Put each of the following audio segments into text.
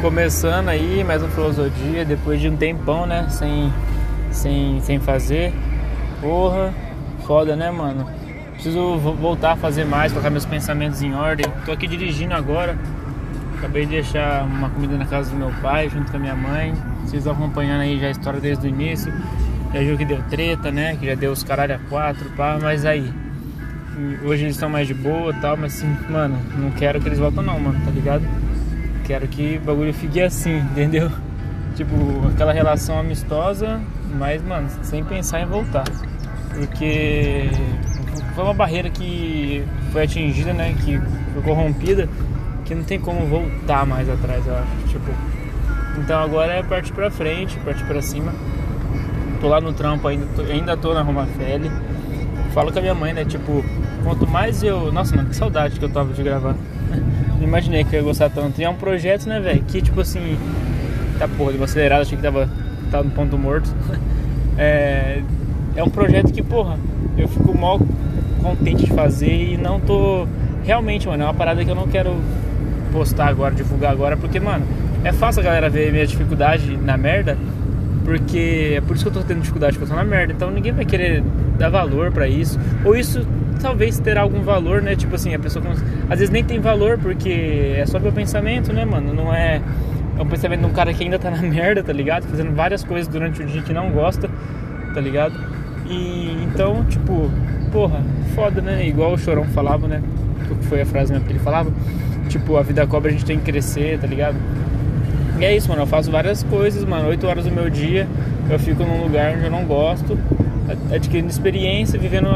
começando aí mais um filosofia depois de um tempão, né? Sem, sem, sem fazer. Porra, foda, né, mano? Preciso voltar a fazer mais, colocar meus pensamentos em ordem. Tô aqui dirigindo agora. Acabei de deixar uma comida na casa do meu pai junto com a minha mãe. Vocês acompanhando aí já a história desde o início. Já viu que deu treta, né? Que já deu os caralho a quatro, pá, mas aí. Hoje eles estão mais de boa tal, mas assim, mano, não quero que eles voltem não, mano, tá ligado? Quero que o bagulho fique assim, entendeu? Tipo, aquela relação amistosa, mas, mano, sem pensar em voltar. Porque foi uma barreira que foi atingida, né? Que foi corrompida, que não tem como voltar mais atrás, eu acho. Tipo, então agora é partir pra frente, partir pra cima. Tô lá no trampo ainda, tô, ainda tô na Roma Feli. Falo com a minha mãe, né? Tipo, quanto mais eu. Nossa, mano, que saudade que eu tava de gravar. Não imaginei que eu ia gostar tanto. E é um projeto, né, velho? Que tipo assim. Tá porra, deu uma acelerada, achei que tava, tava no ponto morto. É, é um projeto que, porra, eu fico mal contente de fazer e não tô. Realmente, mano, é uma parada que eu não quero postar agora, divulgar agora, porque, mano, é fácil a galera ver minha dificuldade na merda, porque é por isso que eu tô tendo dificuldade, porque eu tô na merda. Então ninguém vai querer dar valor para isso. Ou isso talvez terá algum valor, né? Tipo assim, a pessoa às vezes nem tem valor porque é só meu pensamento, né, mano? Não é é um pensamento de um cara que ainda tá na merda, tá ligado? Fazendo várias coisas durante o dia que não gosta, tá ligado? E então, tipo, porra, foda, né? Igual o Chorão falava, né? Que foi a frase mesmo que ele falava. Tipo, a vida cobra, a gente tem que crescer, tá ligado? E é isso, mano. Eu faço várias coisas, mano. Oito horas do meu dia eu fico num lugar onde eu não gosto, adquirindo experiência, vivendo,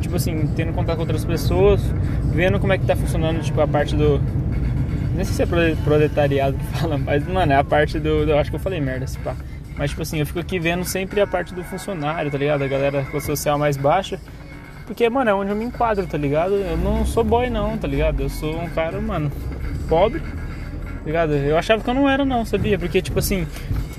tipo assim, tendo contato com outras pessoas, vendo como é que tá funcionando, tipo, a parte do. Nem sei se é proletariado que fala, mas, mano, é a parte do. Eu acho que eu falei merda, se pá. Mas, tipo assim, eu fico aqui vendo sempre a parte do funcionário, tá ligado? A galera com a social mais baixa. Porque, mano, é onde eu me enquadro, tá ligado? Eu não sou boy, não, tá ligado? Eu sou um cara, mano, pobre, tá ligado? Eu achava que eu não era, não, sabia? Porque, tipo assim,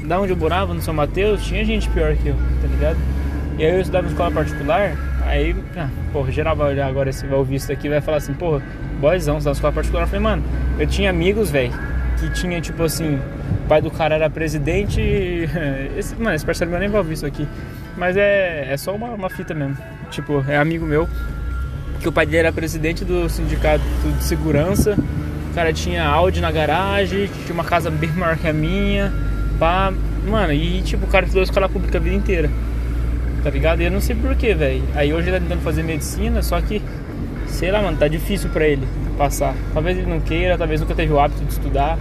da onde eu morava, no São Mateus, tinha gente pior que eu, tá ligado? E aí eu estudava em escola particular, aí, ah, porra, geral vai olhar agora, esse vai ouvir isso vai falar assim, porra, boyzão, estudava em escola particular. Eu falei, mano, eu tinha amigos, velho, que tinha, tipo assim, o pai do cara era presidente. Esse, mano, esse parceiro meu nem vai ouvir isso aqui. Mas é, é só uma, uma fita mesmo. Tipo, é amigo meu, que o pai dele era presidente do sindicato de segurança. O cara tinha Audi na garagem, tinha uma casa bem maior que a minha pá. Mano, e tipo, o cara estudou escola pública a vida inteira. Tá ligado? E eu não sei porquê, velho. Aí hoje ele tá tentando fazer medicina, só que, sei lá, mano, tá difícil pra ele passar. Talvez ele não queira, talvez nunca teve o hábito de estudar.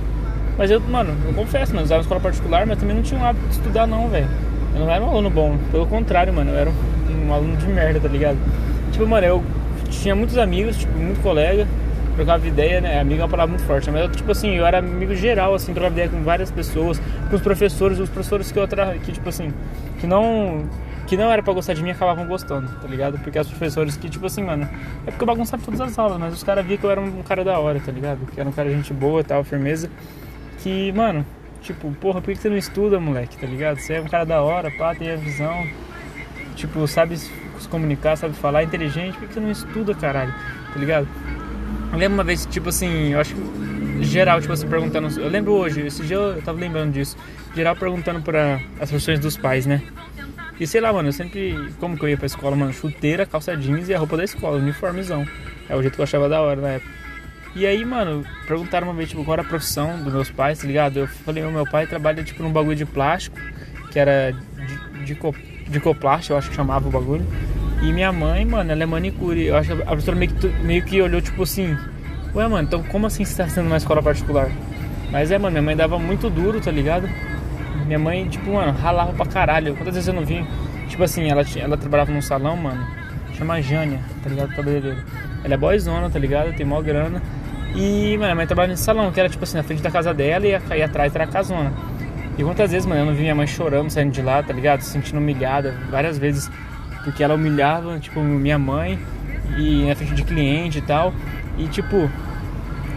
Mas eu, mano, eu confesso, mano, eu usava escola particular, mas também não tinha o hábito de estudar, não, velho. Eu não era um aluno bom, pelo contrário, mano, eu era um, um aluno de merda, tá ligado? Tipo, mano, eu tinha muitos amigos, tipo, muito colega, trocava ideia, né? Amigo é uma palavra muito forte, mas tipo assim, eu era amigo geral, assim, trocava ideia com várias pessoas, com os professores, os professores que eu tra... que tipo assim, que não que não era pra gostar de mim acabavam gostando, tá ligado? Porque os professores que, tipo assim, mano, é porque eu bagunçava todas as aulas, mas os caras viam que eu era um cara da hora, tá ligado? Que era um cara de gente boa e tal, firmeza. Que, mano, tipo, porra, por que você não estuda, moleque, tá ligado? Você é um cara da hora, pá, tem a visão, tipo, sabe se comunicar, sabe falar, é inteligente, por que você não estuda, caralho, tá ligado? Eu lembro uma vez, tipo assim, eu acho que geral, tipo assim, perguntando. Eu lembro hoje, esse dia eu tava lembrando disso. Geral perguntando para as profissões dos pais, né? E sei lá, mano, eu sempre. Como que eu ia pra escola, mano? Chuteira, calça jeans e a roupa da escola, uniformezão. É o jeito que eu achava da hora na época. E aí, mano, perguntaram uma vez, tipo, qual era a profissão dos meus pais, tá ligado? Eu falei, meu pai trabalha, tipo, num bagulho de plástico, que era de, de, coplástico, eu acho que chamava o bagulho. E minha mãe, mano, ela é manicure. Eu acho que a professora meio que, meio que olhou, tipo assim, ué, mano, então como assim você tá sendo uma escola particular? Mas é, mano, minha mãe dava muito duro, tá ligado? Minha mãe, tipo, mano, ralava pra caralho. Quantas vezes eu não vim? Tipo assim, ela, ela trabalhava num salão, mano, chama Jânia, tá ligado? Cabeleireiro. Ela é boyzona, tá ligado? Tem mó grana. E, mano, minha mãe trabalhava nesse salão, que era, tipo assim, na frente da casa dela e, e atrás era a casona. E quantas vezes, mano, eu não vi minha mãe chorando saindo de lá, tá ligado? Se sentindo humilhada. Várias vezes porque ela humilhava, tipo, minha mãe e na frente de cliente e tal. E tipo,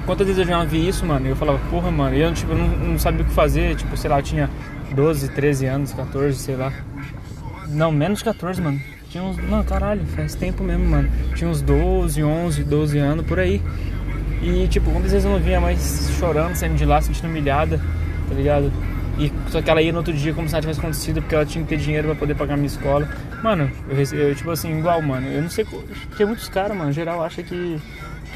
quantas vezes eu já vi isso, mano? Eu falava, porra, mano, eu tipo, não, não sabia o que fazer, tipo, sei lá, eu tinha 12, 13 anos, 14, sei lá. Não, menos de 14, mano. Tinha uns. Mano, caralho, faz tempo mesmo, mano. Tinha uns 12, 11, 12 anos por aí. E, tipo, muitas vezes eu não vinha mais chorando, saindo de lá, sentindo humilhada, tá ligado? E só que ela ia no outro dia como se nada tivesse acontecido, porque ela tinha que ter dinheiro pra poder pagar minha escola. Mano, eu, eu tipo assim, igual, mano, eu não sei. Porque muitos caras, mano, em geral, acha que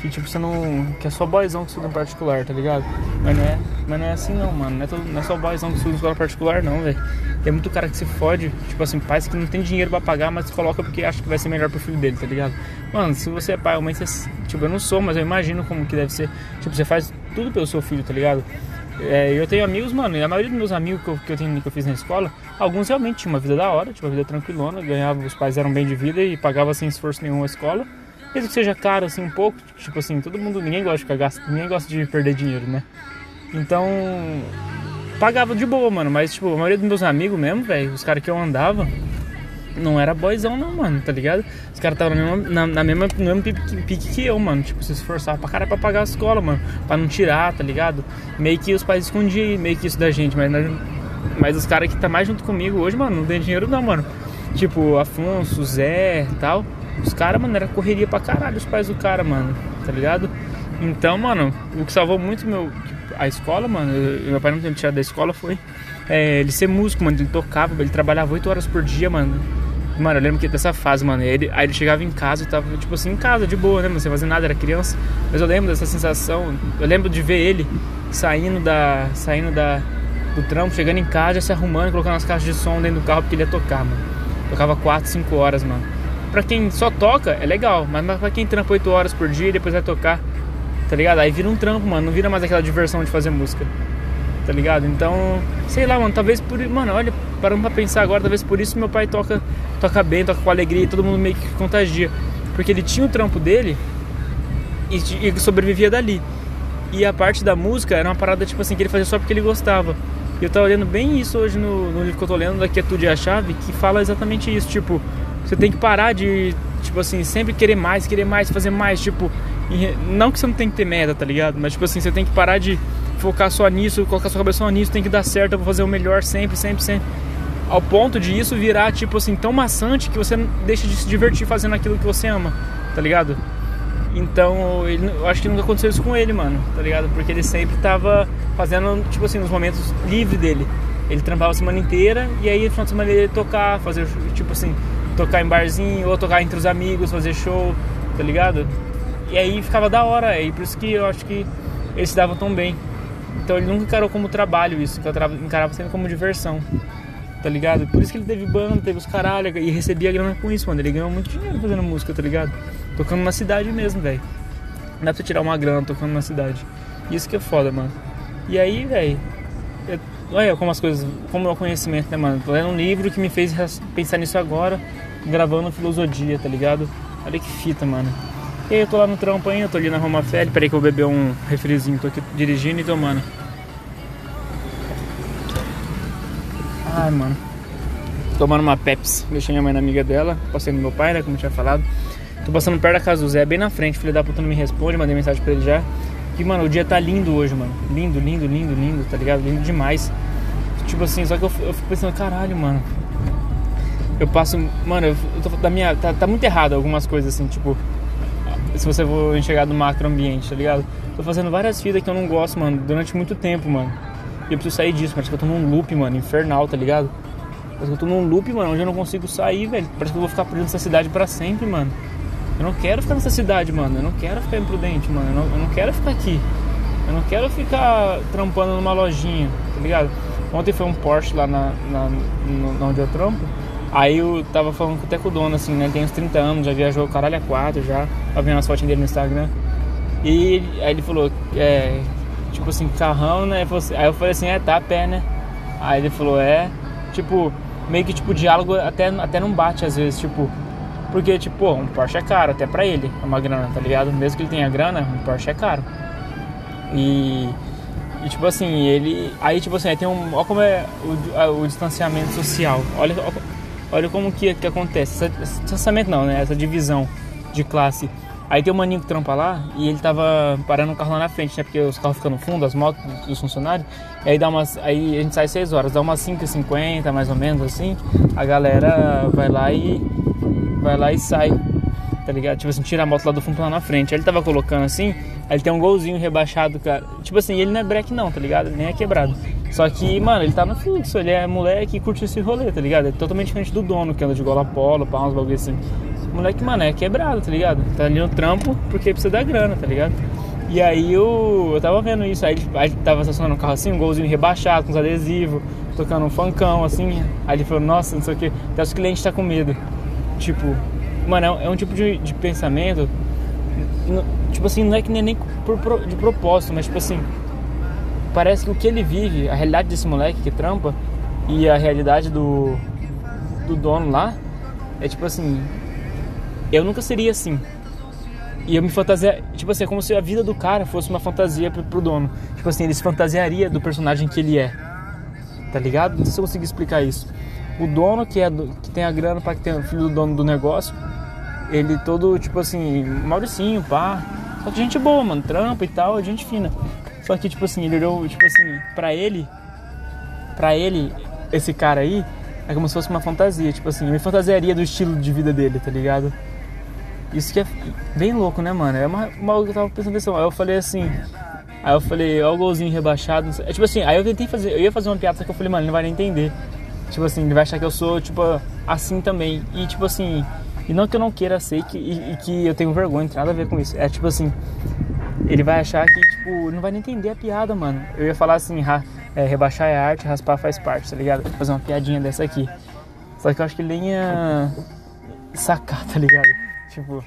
que tipo, você não. que é só boyzão que estuda em particular, tá ligado? Mas não é, mas não é assim não, mano. Não é, todo, não é só boyzão que estuda em escola particular, não, velho. Tem muito cara que se fode, tipo assim, pais que não tem dinheiro pra pagar, mas coloca porque acha que vai ser melhor pro filho dele, tá ligado? Mano, se você é pai ou mãe, você, tipo, eu não sou, mas eu imagino como que deve ser. Tipo, você faz tudo pelo seu filho, tá ligado? É, eu tenho amigos, mano, e a maioria dos meus amigos que eu, que eu, tenho, que eu fiz na escola, alguns realmente tinham uma vida da hora, tipo, uma vida tranquilona, ganhavam, os pais eram bem de vida e pagavam sem esforço nenhum a escola. Mesmo que seja caro assim um pouco, tipo assim, todo mundo, ninguém gosta de ficar ninguém gosta de perder dinheiro, né? Então, pagava de boa, mano, mas tipo, a maioria dos meus amigos mesmo, velho, os caras que eu andava, não era boizão não, mano, tá ligado? Os caras estavam na, mesma, na, na mesma, no mesmo pique, pique, que eu, mano, tipo, se esforçava pra cara pra pagar a escola, mano, pra não tirar, tá ligado? Meio que os pais escondiam meio que isso da gente, mas, mas os caras que tá mais junto comigo hoje, mano, não tem dinheiro não, mano. Tipo, Afonso, Zé tal os caras, mano, era correria pra caralho os pais do cara, mano, tá ligado? Então, mano, o que salvou muito meu, a escola, mano, eu, meu pai não tinha tirado da escola foi é, ele ser músico, mano, ele tocava, ele trabalhava 8 horas por dia, mano. Mano, eu lembro que dessa fase, mano, ele, aí ele chegava em casa e tava, tipo assim, em casa, de boa, né, não sem fazer nada, era criança. Mas eu lembro dessa sensação, eu lembro de ver ele saindo da, saindo da, do trampo, chegando em casa, se arrumando, colocando as caixas de som dentro do carro porque ele ia tocar, mano. Tocava 4, 5 horas, mano pra quem só toca, é legal, mas pra quem trampa 8 horas por dia e depois vai tocar, tá ligado? Aí vira um trampo, mano, não vira mais aquela diversão de fazer música, tá ligado? Então, sei lá, mano, talvez por. Mano, olha, parando pra pensar agora, talvez por isso meu pai toca, toca bem, toca com alegria e todo mundo meio que contagia. Porque ele tinha o trampo dele e, e sobrevivia dali. E a parte da música era uma parada tipo assim que ele fazia só porque ele gostava. E eu tava lendo bem isso hoje no, no livro que eu tô lendo, da Quietude e a Chave, que fala exatamente isso, tipo, você tem que parar de, tipo assim, sempre querer mais, querer mais, fazer mais, tipo, não que você não tem que ter meta, tá ligado? Mas tipo assim, você tem que parar de focar só nisso, colocar sua cabeça só nisso, tem que dar certo, eu vou fazer o melhor sempre, sempre, sempre. Ao ponto de isso virar, tipo assim, tão maçante que você deixa de se divertir fazendo aquilo que você ama, tá ligado? Então, ele, eu acho que nunca aconteceu isso com ele, mano, tá ligado? Porque ele sempre tava fazendo, tipo assim, nos momentos livres dele. Ele trampava a semana inteira e aí no final de semana ele ia tocar, fazer, tipo assim, tocar em barzinho, ou tocar entre os amigos, fazer show, tá ligado? E aí ficava da hora, e por isso que eu acho que eles se davam tão bem. Então ele nunca encarou como trabalho isso, que eu encarava sendo como diversão, tá ligado? Por isso que ele teve banda, teve os caralho, e recebia grana com isso, mano. Ele ganhou muito dinheiro fazendo música, tá ligado? Tocando na cidade mesmo, velho. Não dá pra tirar uma grana tocando na cidade. Isso que é foda, mano. E aí, velho, olha como as coisas, como é o conhecimento, né, mano? Tô lendo um livro que me fez pensar nisso agora gravando filosofia, tá ligado? Olha que fita, mano. E aí eu tô lá no trampo ainda, tô ali na Roma Félix, peraí que eu vou beber um refrizinho, tô aqui dirigindo e tomando. Ai, mano. Tomando uma Pepsi. Deixei minha mãe na amiga dela, passei no meu pai, né, como eu tinha falado. Tô passando perto da casa do Zé, bem na frente, filho da puta não me responde, mandei mensagem pra ele já. E, mano, o dia tá lindo hoje, mano. Lindo, lindo, lindo, lindo, tá ligado? Lindo demais. Tipo assim, só que eu, eu fico pensando, caralho, mano eu passo. Mano, eu tô, da minha, tá, tá, muito errado algumas coisas assim, tipo. Se você for enxergar do macro ambiente, tá ligado? Tô fazendo várias vidas que eu não gosto, mano, durante muito tempo, mano. E eu preciso sair disso, parece que eu tô num loop, mano, infernal, tá ligado? Parece que eu tô num loop, mano, onde eu não consigo sair, velho. Parece que eu vou ficar preso nessa cidade para sempre, mano. Eu não quero ficar nessa cidade, mano. Eu não quero ficar imprudente, mano. Eu não, eu não quero ficar aqui. Eu não quero ficar trampando numa lojinha, tá ligado? Ontem foi um Porsche lá na, na onde eu trampo. Aí eu tava falando até com o dono, assim, né? Tem uns 30 anos, já viajou caralho a 4 já. Tava vendo as fotinhas dele no Instagram. E aí ele falou, é, tipo assim, carrão, né? Assim, aí eu falei assim, é, tá a pé, né? Aí ele falou, é, tipo, meio que tipo, diálogo até, até não bate às vezes, tipo, porque, tipo, um Porsche é caro, até pra ele, é uma grana, tá ligado? Mesmo que ele tenha grana, um Porsche é caro. E, e tipo assim, ele. Aí, tipo assim, aí tem um. Olha como é o, o distanciamento social. Olha, olha Olha como que, que acontece. Esse distanciamento não, né? Essa divisão de classe. Aí tem um maninho que trampa lá e ele tava parando o carro lá na frente, né? Porque os carros ficam no fundo, as motos dos funcionários. E aí dá umas. Aí a gente sai 6 horas, dá umas 5h50 mais ou menos assim. A galera vai lá e. Vai lá e sai. tá ligado? Tipo assim, tira a moto lá do fundo lá na frente. Aí ele tava colocando assim, aí ele tem um golzinho rebaixado, cara. Tipo assim, ele não é break não, tá ligado? Nem é quebrado. Só que, mano, ele tá no fluxo, ele é moleque e curte esse rolê, tá ligado? É totalmente diferente do dono, que anda de gola polo, pá, uns bagulho assim. Moleque, mano, é quebrado, tá ligado? Tá ali no trampo porque precisa da grana, tá ligado? E aí eu, eu tava vendo isso, aí ele, aí tava estacionando um carro assim, um golzinho rebaixado, com os adesivos, tocando um funkão, assim. Aí ele falou, nossa, não sei o que, até os clientes tá com medo. Tipo, mano, é, é um tipo de, de pensamento, tipo assim, não é que nem, nem por, de propósito, mas tipo assim, parece que o que ele vive, a realidade desse moleque que trampa e a realidade do, do dono lá, é tipo assim, eu nunca seria assim. E eu me fantasia, tipo assim, é como se a vida do cara fosse uma fantasia pro, pro dono. Tipo assim, ele se fantasiaria do personagem que ele é. Tá ligado? Não sei se eu consigo explicar isso. O dono que, é do, que tem a grana para que tenha o filho do dono do negócio, ele todo, tipo assim, Mauricinho, pá. Só que gente boa, mano, trampa e tal, gente fina. Só que, tipo assim, ele olhou, tipo assim, pra ele, pra ele, esse cara aí, é como se fosse uma fantasia. Tipo assim, eu me fantasiaria do estilo de vida dele, tá ligado? Isso que é bem louco, né, mano? É uma, uma eu tava pensando assim, aí eu falei assim. Aí eu falei, ó o golzinho rebaixado. É tipo assim, aí eu tentei fazer, eu ia fazer uma piada, só que eu falei, mano, ele não vai nem entender. Tipo assim, ele vai achar que eu sou, tipo, assim também. E tipo assim, e não que eu não queira ser que, e, e que eu tenho vergonha, não tem nada a ver com isso. É tipo assim, ele vai achar que, tipo, não vai nem entender a piada, mano. Eu ia falar assim, ra, é, rebaixar é arte, raspar faz parte, tá ligado? Fazer uma piadinha dessa aqui. Só que eu acho que ele nem ia sacar, tá ligado? Tipo,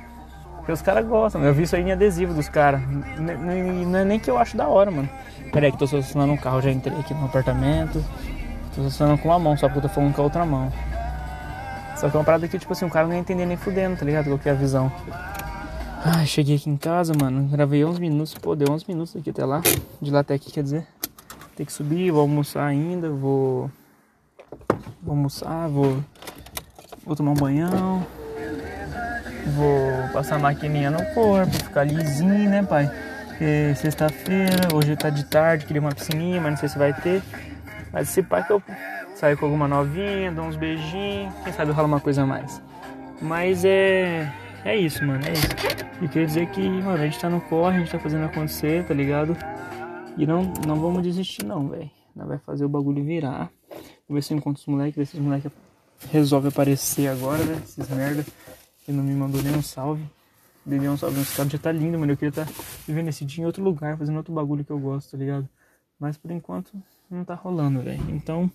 porque os caras gostam. Eu vi isso aí em adesivo dos caras. Não é nem que eu acho da hora, mano. Pera aí que tô selecionando um carro, já entrei aqui no apartamento. Tô selecionando com uma mão, só porque eu tô falando com a outra mão. Só que é uma parada que, tipo assim, o cara não ia entender nem fudendo, tá ligado? Qual que é a visão. Ai, cheguei aqui em casa, mano. Gravei 11 minutos. Pô, deu 11 minutos aqui até lá. De lá até aqui, quer dizer. Tem que subir, vou almoçar ainda. Vou. Vou almoçar, vou. Vou tomar um banhão. Vou passar a maquininha no corpo, ficar lisinho, né, pai? Porque sexta-feira, hoje tá de tarde, queria uma piscininha, mas não sei se vai ter. Mas se pai que eu saio com alguma novinha, dou uns beijinhos, quem sabe rola uma coisa a mais. Mas é. É isso, mano, é isso. E quer dizer que, mano, a gente tá no corre, a gente tá fazendo acontecer, tá ligado? E não, não vamos desistir não, velho. Nós vai fazer o bagulho virar. Vou ver se eu encontro os moleques, ver se os moleques resolvem aparecer agora, né? Esses merda. Ele não me mandou nenhum salve. Dei um salve nesse cara, já tá lindo, mano. Eu queria estar tá vivendo esse dia em outro lugar, fazendo outro bagulho que eu gosto, tá ligado? Mas por enquanto não tá rolando, velho. Então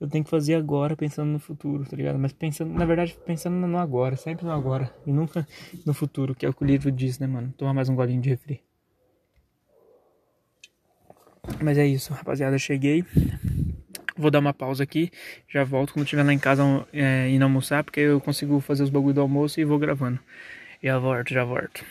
eu tenho que fazer agora pensando no futuro, tá ligado? Mas pensando, na verdade, pensando no agora, sempre no agora. E nunca no futuro, que é o que o livro diz, né, mano? Tomar mais um golinho de refri. Mas é isso, rapaziada. Cheguei. Vou dar uma pausa aqui, já volto quando estiver lá em casa é, indo almoçar, porque eu consigo fazer os bagulho do almoço e vou gravando. Já volto, já volto.